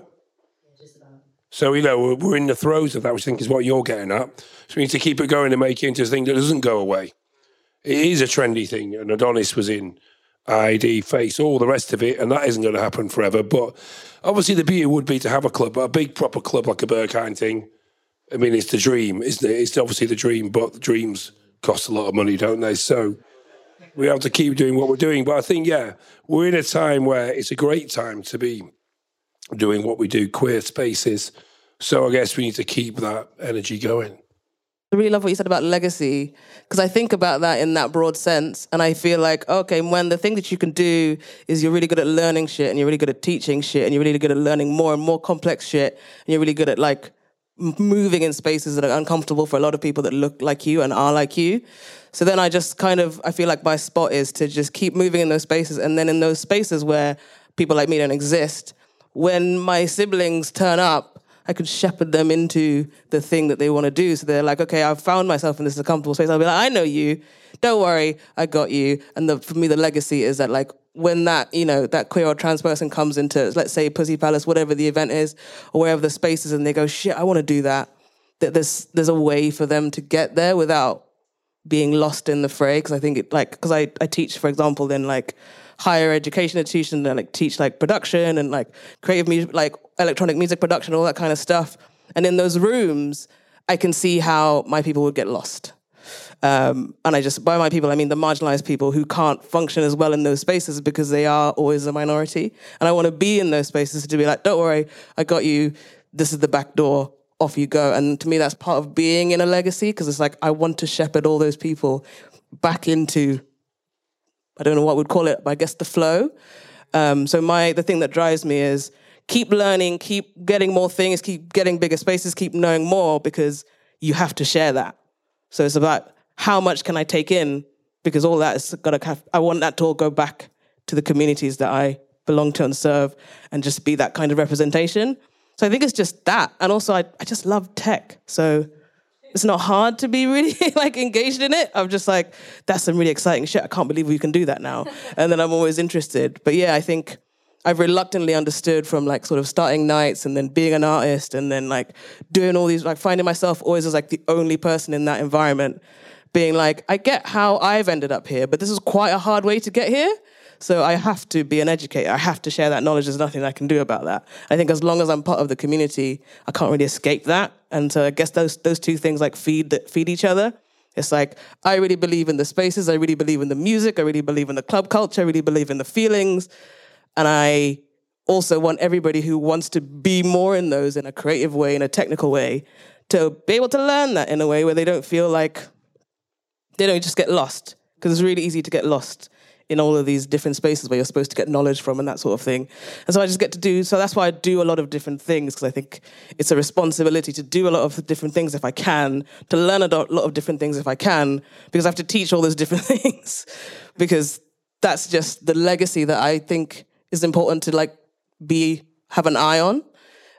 So, you know, we're, in the throes of that, which I think is what you're getting at. So we need to keep it going and make it into a thing that doesn't go away. It is a trendy thing. And Adonis was in ID, face, all the rest of it, and that isn't going to happen forever. But obviously, the beauty would be to have a club, a big proper club like a Berghain thing. I mean, it's the dream, isn't it? It's obviously the dream, but the dreams cost a lot of money, don't they? So we have to keep doing what we're doing. But I think, yeah, we're in a time where it's a great time to be doing what we do, queer spaces. So I guess we need to keep that energy going. I really love what you said about legacy because I think about that in that broad sense, and I feel like okay, when the thing that you can do is you're really good at learning shit, and you're really good at teaching shit, and you're really good at learning more and more complex shit, and you're really good at like moving in spaces that are uncomfortable for a lot of people that look like you and are like you. So then I just kind of I feel like my spot is to just keep moving in those spaces, and then in those spaces where people like me don't exist, when my siblings turn up I could shepherd them into the thing that they want to do. So they're like, okay, I've found myself in this comfortable space. I'll be like, I know you. Don't worry, I got you. And the, for me, the legacy is that like when that you know that queer or trans person comes into let's say Pussy Palace, whatever the event is, or wherever the space is, and they go, shit, I want to do that. That there's there's a way for them to get there without being lost in the fray. Because I think it like because I I teach, for example, in like higher education institution and like teach like production and like creative music, like electronic music production, all that kind of stuff. And in those rooms, I can see how my people would get lost. Um, and I just, by my people, I mean the marginalized people who can't function as well in those spaces because they are always a minority. And I want to be in those spaces to be like, don't worry, I got you. This is the back door. Off you go. And to me, that's part of being in a legacy because it's like, I want to shepherd all those people back into I don't know what we'd call it, but I guess the flow. Um, so my the thing that drives me is keep learning, keep getting more things, keep getting bigger spaces, keep knowing more because you have to share that. So it's about how much can I take in because all that is got to. I want that to all go back to the communities that I belong to and serve, and just be that kind of representation. So I think it's just that, and also I I just love tech. So it's not hard to be really like engaged in it. I'm just like, that's some really exciting shit. I can't believe we can do that now. And then I'm always interested. But yeah, I think I've reluctantly understood from like sort of starting nights and then being an artist and then like doing all these, like finding myself always as like the only person in that environment, being like, I get how I've ended up here, but this is quite a hard way to get here. So I have to be an educator. I have to share that knowledge. There's nothing I can do about that. I think as long as I'm part of the community, I can't really escape that. And so I guess those those two things like feed feed each other. It's like I really believe in the spaces. I really believe in the music. I really believe in the club culture. I really believe in the feelings. And I also want everybody who wants to be more in those in a creative way, in a technical way, to be able to learn that in a way where they don't feel like they don't just get lost. Because it's really easy to get lost in all of these different spaces where you're supposed to get knowledge from and that sort of thing. And so I just get to do, so that's why I do a lot of different things because I think it's a responsibility to do a lot of different things if I can, to learn a lot of different things if I can, because I have to teach all those different things because that's just the legacy that I think is important to like be, have an eye on.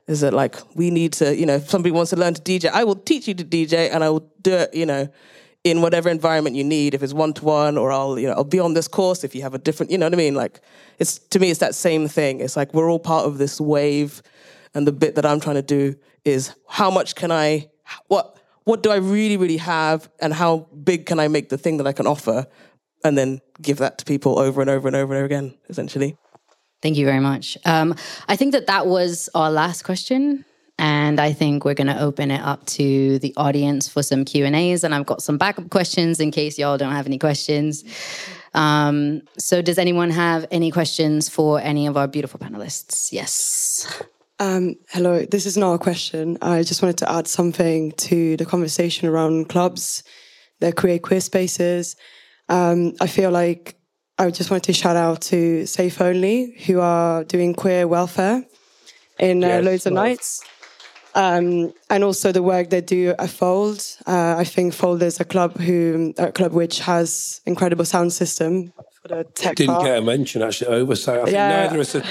Is that like we need to, you know, if somebody wants to learn to DJ, I will teach you to DJ and I will do it, you know, in whatever environment you need, if it's one to one, or I'll you know I'll be on this course if you have a different, you know what I mean? Like it's to me, it's that same thing. It's like we're all part of this wave, and the bit that I'm trying to do is how much can I, what what do I really really have, and how big can I make the thing that I can offer, and then give that to people over and over and over and over again, essentially. Thank you very much. Um, I think that that was our last question. And I think we're going to open it up to the audience for some Q and A's. And I've got some backup questions in case y'all don't have any questions. Um, so, does anyone have any questions for any of our beautiful panelists? Yes. Um, hello, this is not a question. I just wanted to add something to the conversation around clubs that create queer spaces. Um, I feel like I just wanted to shout out to Safe Only, who are doing queer welfare in uh, yes, loads of nights. Um, and also the work they do at Fold. Uh, I think Fold is a club who a club which has incredible sound system for the tech. Didn't part. get a mention actually. Oversight. I think Yeah. neither is a.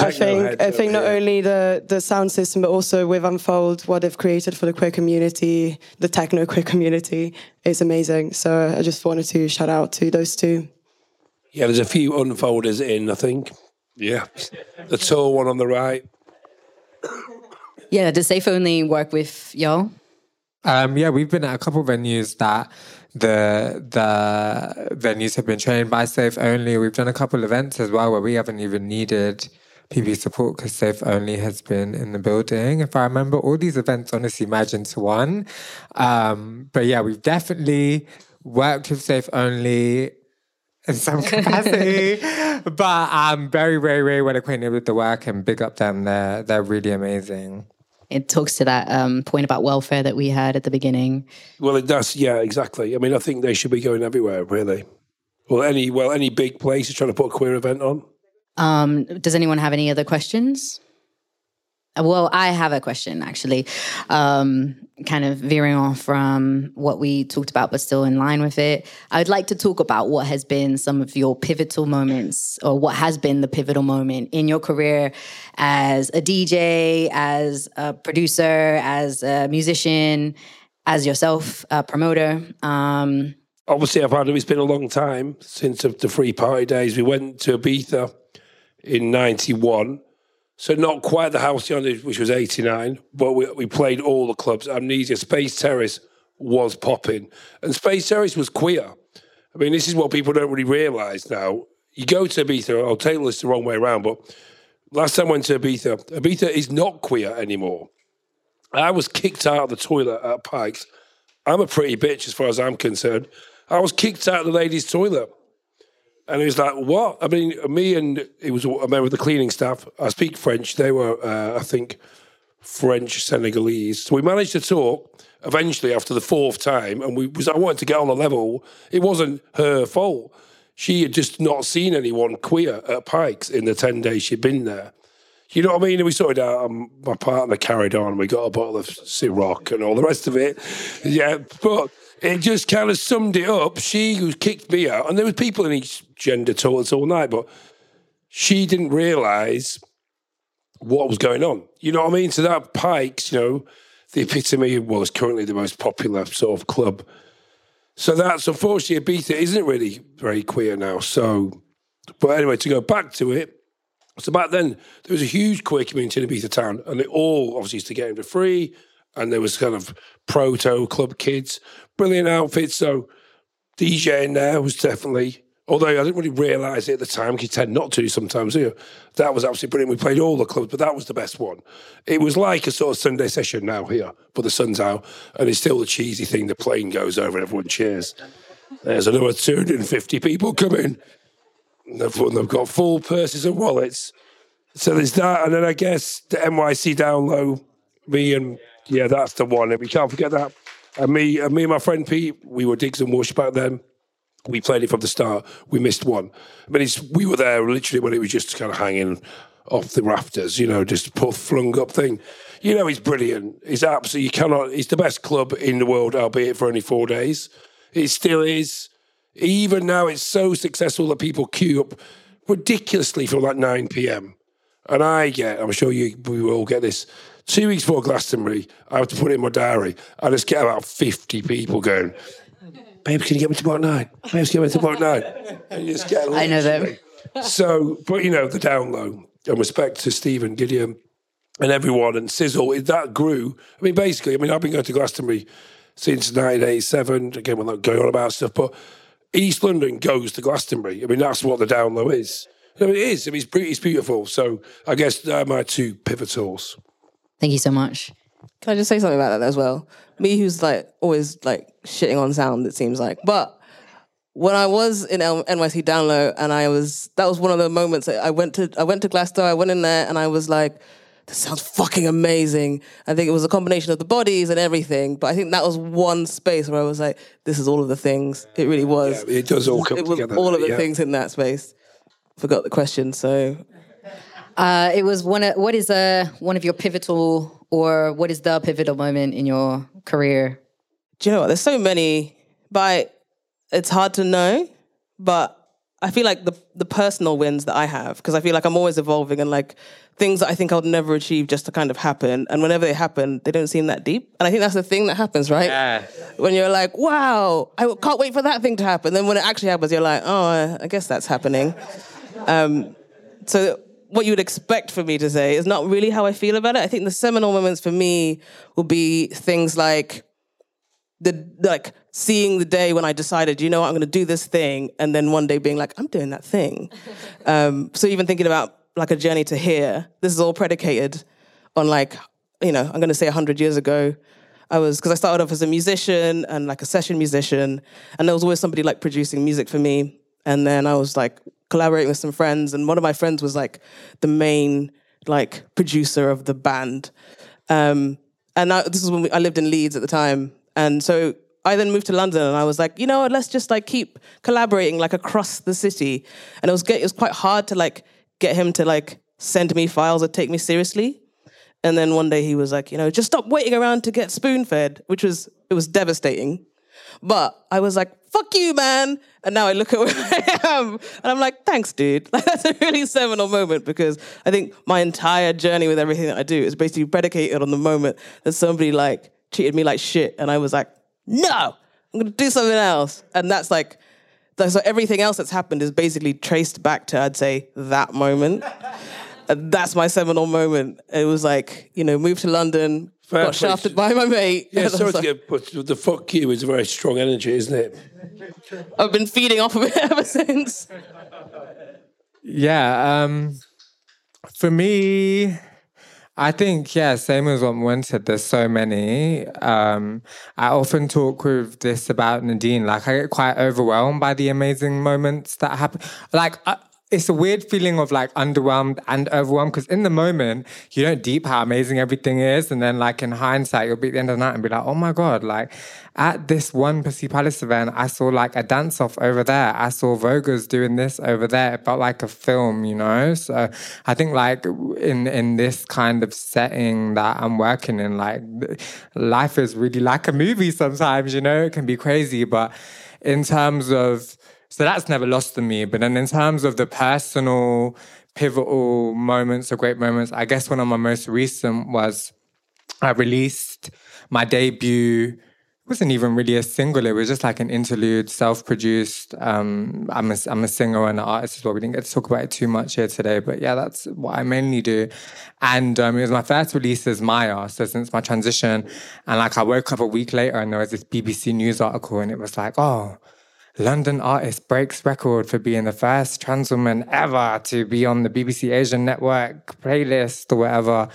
I think I think not only the the sound system, but also with Unfold, what they've created for the queer community, the techno queer community, is amazing. So I just wanted to shout out to those two. Yeah, there's a few unfolders in. I think. Yeah, the tall one on the right. Yeah. Does Safe Only work with y'all? Um, yeah, we've been at a couple venues that the the venues have been trained by Safe Only. We've done a couple events as well where we haven't even needed PP support because Safe Only has been in the building. If I remember, all these events honestly merge into one. Um, but yeah, we've definitely worked with Safe Only in some capacity. but I'm very, very, very well acquainted with the work and big up them. They're they're really amazing. It talks to that um, point about welfare that we had at the beginning. Well, it does. Yeah, exactly. I mean, I think they should be going everywhere, really. Well, any well, any big place is trying to put a queer event on. Um, does anyone have any other questions? Well, I have a question actually, um, kind of veering off from what we talked about, but still in line with it. I would like to talk about what has been some of your pivotal moments, or what has been the pivotal moment in your career as a DJ, as a producer, as a musician, as yourself, a promoter. Um, Obviously, I've had it's been a long time since the free party days. We went to Ibiza in '91. So not quite the Halcyon, which was 89, but we, we played all the clubs. Amnesia, Space Terrace was popping. And Space Terrace was queer. I mean, this is what people don't really realise now. You go to Ibiza, I'll tell this the wrong way around, but last time I went to Ibiza, Ibiza is not queer anymore. I was kicked out of the toilet at Pikes. I'm a pretty bitch as far as I'm concerned. I was kicked out of the ladies' toilet. And he was like, "What?" I mean, me and it was a member of the cleaning staff. I speak French. They were, uh, I think, French Senegalese. So we managed to talk eventually after the fourth time, and we was I wanted to get on a level. It wasn't her fault. She had just not seen anyone queer at Pikes in the ten days she'd been there. You know what I mean? And we sorted out. Um, my partner carried on. We got a bottle of Ciroc and all the rest of it. Yeah, but it just kind of summed it up. She was kicked me out, and there was people in each gender toilets all night, but she didn't realise what was going on. You know what I mean? So that Pikes, you know, the epitome of what is currently the most popular sort of club. So that's unfortunately Ibiza isn't really very queer now. So, but anyway, to go back to it, so back then there was a huge queer community in Ibiza town, and they all obviously used to get in for free. And there was kind of proto club kids, brilliant outfits. So DJing there was definitely, although I didn't really realise it at the time, because you tend not to sometimes, you? That was absolutely brilliant. We played all the clubs, but that was the best one. It was like a sort of Sunday session now here, but the sun's out, and it's still the cheesy thing. The plane goes over and everyone cheers. There's another 250 people coming. They've, they've got full purses and wallets. So there's that, and then I guess the NYC Downlow, me and yeah, that's the one. And We can't forget that. And me, and me and my friend Pete, we were Digs and Woosh back then. We played it from the start. We missed one. I mean, it's, we were there literally when it was just kind of hanging off the rafters, you know, just put flung up thing. You know, he's brilliant. He's absolutely, you cannot, he's the best club in the world, albeit for only four days. It still is. Even now, it's so successful that people queue up ridiculously from like 9 p.m. And I get, I'm sure you, we will get this. Two weeks before Glastonbury, I have to put it in my diary. I just get about 50 people going, Babe, can you get me to about nine? Babe, can you get me to about nine? And you just get I know them. So, but you know, the Downlow and respect to Stephen Gideon and everyone and Sizzle, that grew. I mean, basically, I mean, I've been going to Glastonbury since 1987. Again, we're not going on about stuff, but East London goes to Glastonbury. I mean, that's what the Downlow is. I mean, it is. I mean, it's, pretty, it's beautiful. So I guess they're my two pivotals. Thank you so much. Can I just say something about that as well? Me, who's like always like shitting on sound, it seems like. But when I was in L- NYC Downlow, and I was that was one of the moments that I went to. I went to Glasgow. I went in there, and I was like, "This sounds fucking amazing." I think it was a combination of the bodies and everything. But I think that was one space where I was like, "This is all of the things." It really was. Yeah, it does all come it was together, all of the yeah. things in that space. Forgot the question, so Uh, it was one. Of, what is uh, one of your pivotal, or what is the pivotal moment in your career? do you know what? There's so many, but it's hard to know. But I feel like the the personal wins that I have because I feel like I'm always evolving and like things that I think I'll never achieve just to kind of happen. And whenever they happen, they don't seem that deep. And I think that's the thing that happens, right? Yeah. When you're like, wow, I can't wait for that thing to happen. Then when it actually happens, you're like, oh, I- I guess that's happening. Um, so what you would expect for me to say is not really how I feel about it. I think the seminal moments for me will be things like the like seeing the day when I decided, you know what, I'm going to do this thing, and then one day being like, I'm doing that thing. um, so even thinking about like a journey to here, this is all predicated on like, you know, I'm going to say hundred years ago. I was because I started off as a musician and like a session musician, and there was always somebody like producing music for me. And then I was like collaborating with some friends, and one of my friends was like the main like producer of the band. Um, and I, this is when we, I lived in Leeds at the time, and so I then moved to London, and I was like, you know what, let's just like keep collaborating like across the city. And it was get, it was quite hard to like get him to like send me files or take me seriously. And then one day he was like, you know, just stop waiting around to get spoon fed, which was it was devastating. But I was like, fuck you, man. And now I look at where I am and I'm like, thanks, dude. Like, that's a really seminal moment because I think my entire journey with everything that I do is basically predicated on the moment that somebody like treated me like shit. And I was like, no, I'm going to do something else. And that's like, so everything else that's happened is basically traced back to, I'd say, that moment. and that's my seminal moment. It was like, you know, moved to London, Fair got play. shafted by my mate. Yeah, and I sorry to get put. The fuck you is a very strong energy, isn't it? I've been feeding off of it ever since. Yeah, um, for me, I think yeah, same as what Mwen said. There's so many. Um, I often talk with this about Nadine. Like I get quite overwhelmed by the amazing moments that happen. Like. I, it's a weird feeling of like underwhelmed and overwhelmed because in the moment you don't deep how amazing everything is, and then like in hindsight you'll be at the end of the night and be like, oh my god, like at this one Pussy Palace event, I saw like a dance off over there. I saw Voguers doing this over there. It felt like a film, you know. So I think like in in this kind of setting that I'm working in, like life is really like a movie sometimes. You know, it can be crazy, but in terms of so that's never lost on me. But then in terms of the personal, pivotal moments or great moments, I guess one of my most recent was I released my debut. It wasn't even really a single. It was just like an interlude, self-produced. Um, I'm a, I'm a singer and an artist as well. We didn't get to talk about it too much here today, but yeah, that's what I mainly do. And um, it was my first release as Mya, so since my transition. And like I woke up a week later and there was this BBC News article, and it was like, oh. London artist breaks record for being the first trans woman ever to be on the BBC Asian Network playlist or whatever.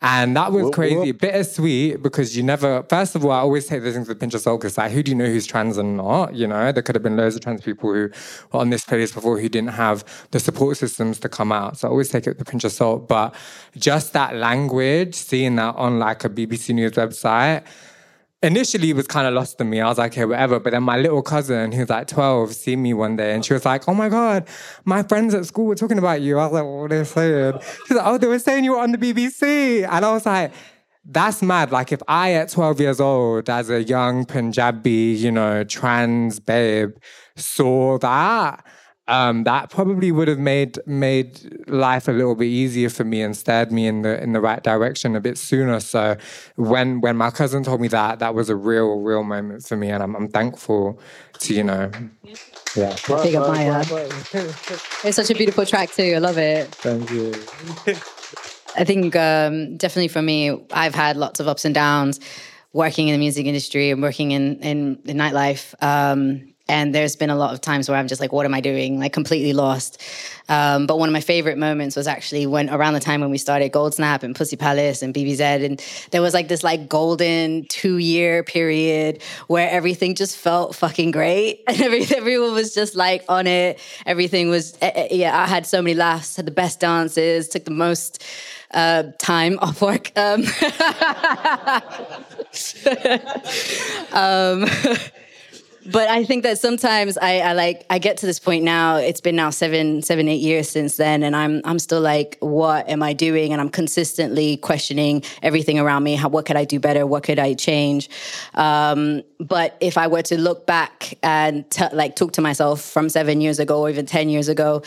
And that was crazy, bittersweet because you never, first of all, I always take those things with a pinch of salt because, like, who do you know who's trans and not? You know, there could have been loads of trans people who were on this playlist before who didn't have the support systems to come out. So I always take it with a pinch of salt. But just that language, seeing that on like a BBC News website, initially it was kind of lost to me. I was like, okay, whatever. But then my little cousin, who's like 12, seen me one day and she was like, oh my God, my friends at school were talking about you. I was like, oh, what are they saying? She's like, oh, they were saying you were on the BBC. And I was like, that's mad. Like if I at 12 years old, as a young Punjabi, you know, trans babe, saw that, um, that probably would have made made life a little bit easier for me and steered me in the in the right direction a bit sooner. So when when my cousin told me that, that was a real real moment for me, and I'm I'm thankful to you know, yeah. Big up Mya. It's such a beautiful track too. I love it. Thank you. I think um, definitely for me, I've had lots of ups and downs working in the music industry and working in in, in nightlife. Um, and there's been a lot of times where I'm just like, what am I doing? Like completely lost. Um, but one of my favorite moments was actually when around the time when we started Gold Snap and Pussy Palace and BBZ, and there was like this like golden two year period where everything just felt fucking great, and every, everyone was just like on it. Everything was eh, eh, yeah. I had so many laughs, had the best dances, took the most uh, time off work. Um, um, but I think that sometimes I, I, like I get to this point now. It's been now seven, seven, eight years since then, and I'm I'm still like, what am I doing? And I'm consistently questioning everything around me. How what could I do better? What could I change? Um, but if I were to look back and t- like talk to myself from seven years ago or even ten years ago,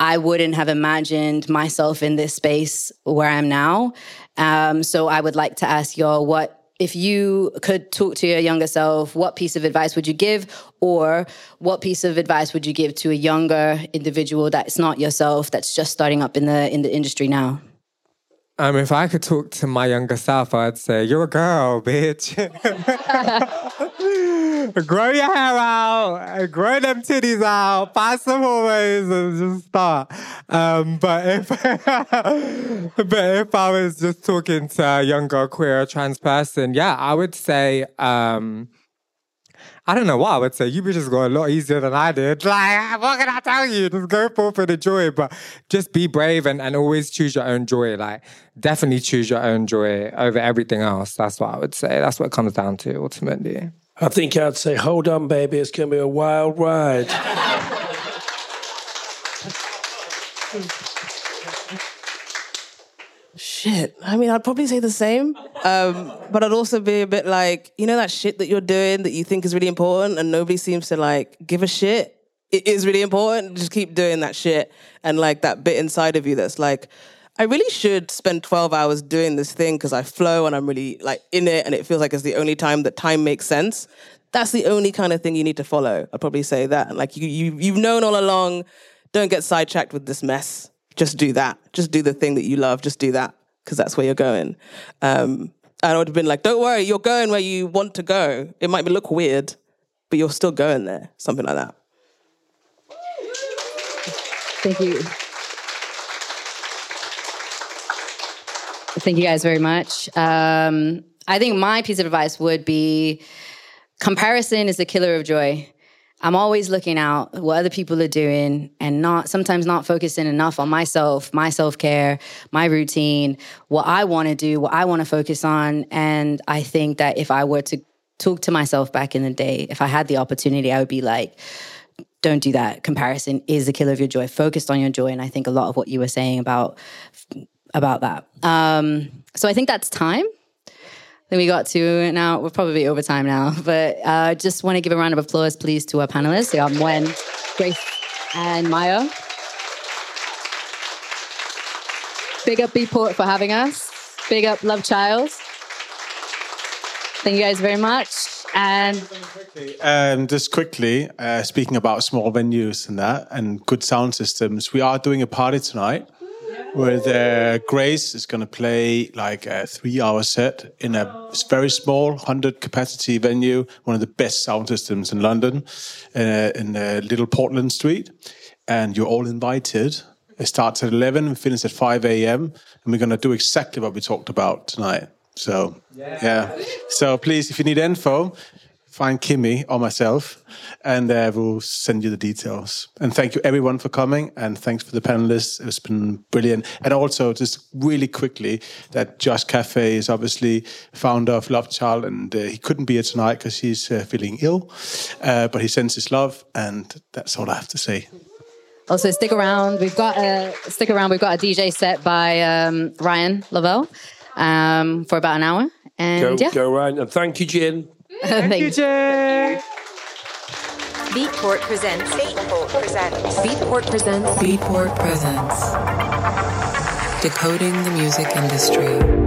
I wouldn't have imagined myself in this space where I'm now. Um, so I would like to ask y'all what if you could talk to your younger self, what piece of advice would you give? Or what piece of advice would you give to a younger individual that's not yourself, that's just starting up in the in the industry now? Um, if I could talk to my younger self, I'd say, You're a girl, bitch. grow your hair out, grow them titties out, find some hormones, and just start. Um, but if but if I was just talking to a younger queer trans person, yeah, I would say um, I don't know what I would say. You bitches go a lot easier than I did. Like, what can I tell you? Just go for for the joy, but just be brave and, and always choose your own joy. Like, definitely choose your own joy over everything else. That's what I would say. That's what it comes down to ultimately. I think I'd say, hold on, baby, it's going to be a wild ride. Shit. I mean, I'd probably say the same. Um, but I'd also be a bit like, you know, that shit that you're doing that you think is really important and nobody seems to like give a shit. It is really important. Just keep doing that shit. And like that bit inside of you that's like, I really should spend 12 hours doing this thing because I flow and I'm really like in it and it feels like it's the only time that time makes sense. That's the only kind of thing you need to follow. I'd probably say that. Like you, you you've known all along, don't get sidetracked with this mess. Just do that. Just do the thing that you love. Just do that because that's where you're going. Um, and I would have been like, don't worry, you're going where you want to go. It might look weird, but you're still going there. Something like that. Thank you. Thank you guys very much. Um, I think my piece of advice would be comparison is the killer of joy. I'm always looking out what other people are doing and not sometimes not focusing enough on myself, my self-care, my routine, what I want to do, what I want to focus on. And I think that if I were to talk to myself back in the day, if I had the opportunity, I would be like, don't do that. Comparison is the killer of your joy. Focused on your joy. And I think a lot of what you were saying about about that. Um, so I think that's time. Then we got to now we're probably over time now, but uh, just want to give a round of applause, please, to our panelists. Got Mwen, Grace, and Mya. Big up Beatport for having us. Big up Love Child. Thank you guys very much. And Um, just quickly, uh, speaking about small venues and that, and good sound systems, we are doing a party tonight where uh, Grace is going to play like a three-hour set in a very small, hundred capacity venue, one of the best sound systems in London, uh, in uh, Little Portland Street, and you're all invited. It starts at eleven and finishes at five a.m. and we're going to do exactly what we talked about tonight. So yeah. So please, if you need info, find Kimmy or myself, and uh, we'll send you the details. And thank you everyone for coming, and thanks for the panelists. It's been brilliant. And also, just really quickly, that Josh Caffé is obviously founder of Love Child, and uh, he couldn't be here tonight because he's uh, feeling ill, uh, but he sends his love, and that's all I have to say. also stick around. We've got a stick around. We've got a DJ set by um, Ryan Lavelle um, for about an hour. And Go, yeah, go right. And thank you, Gin. Thank you. Jay. Beatport presents. Beatport presents. Beatport presents. Beatport presents. Decoding the music industry.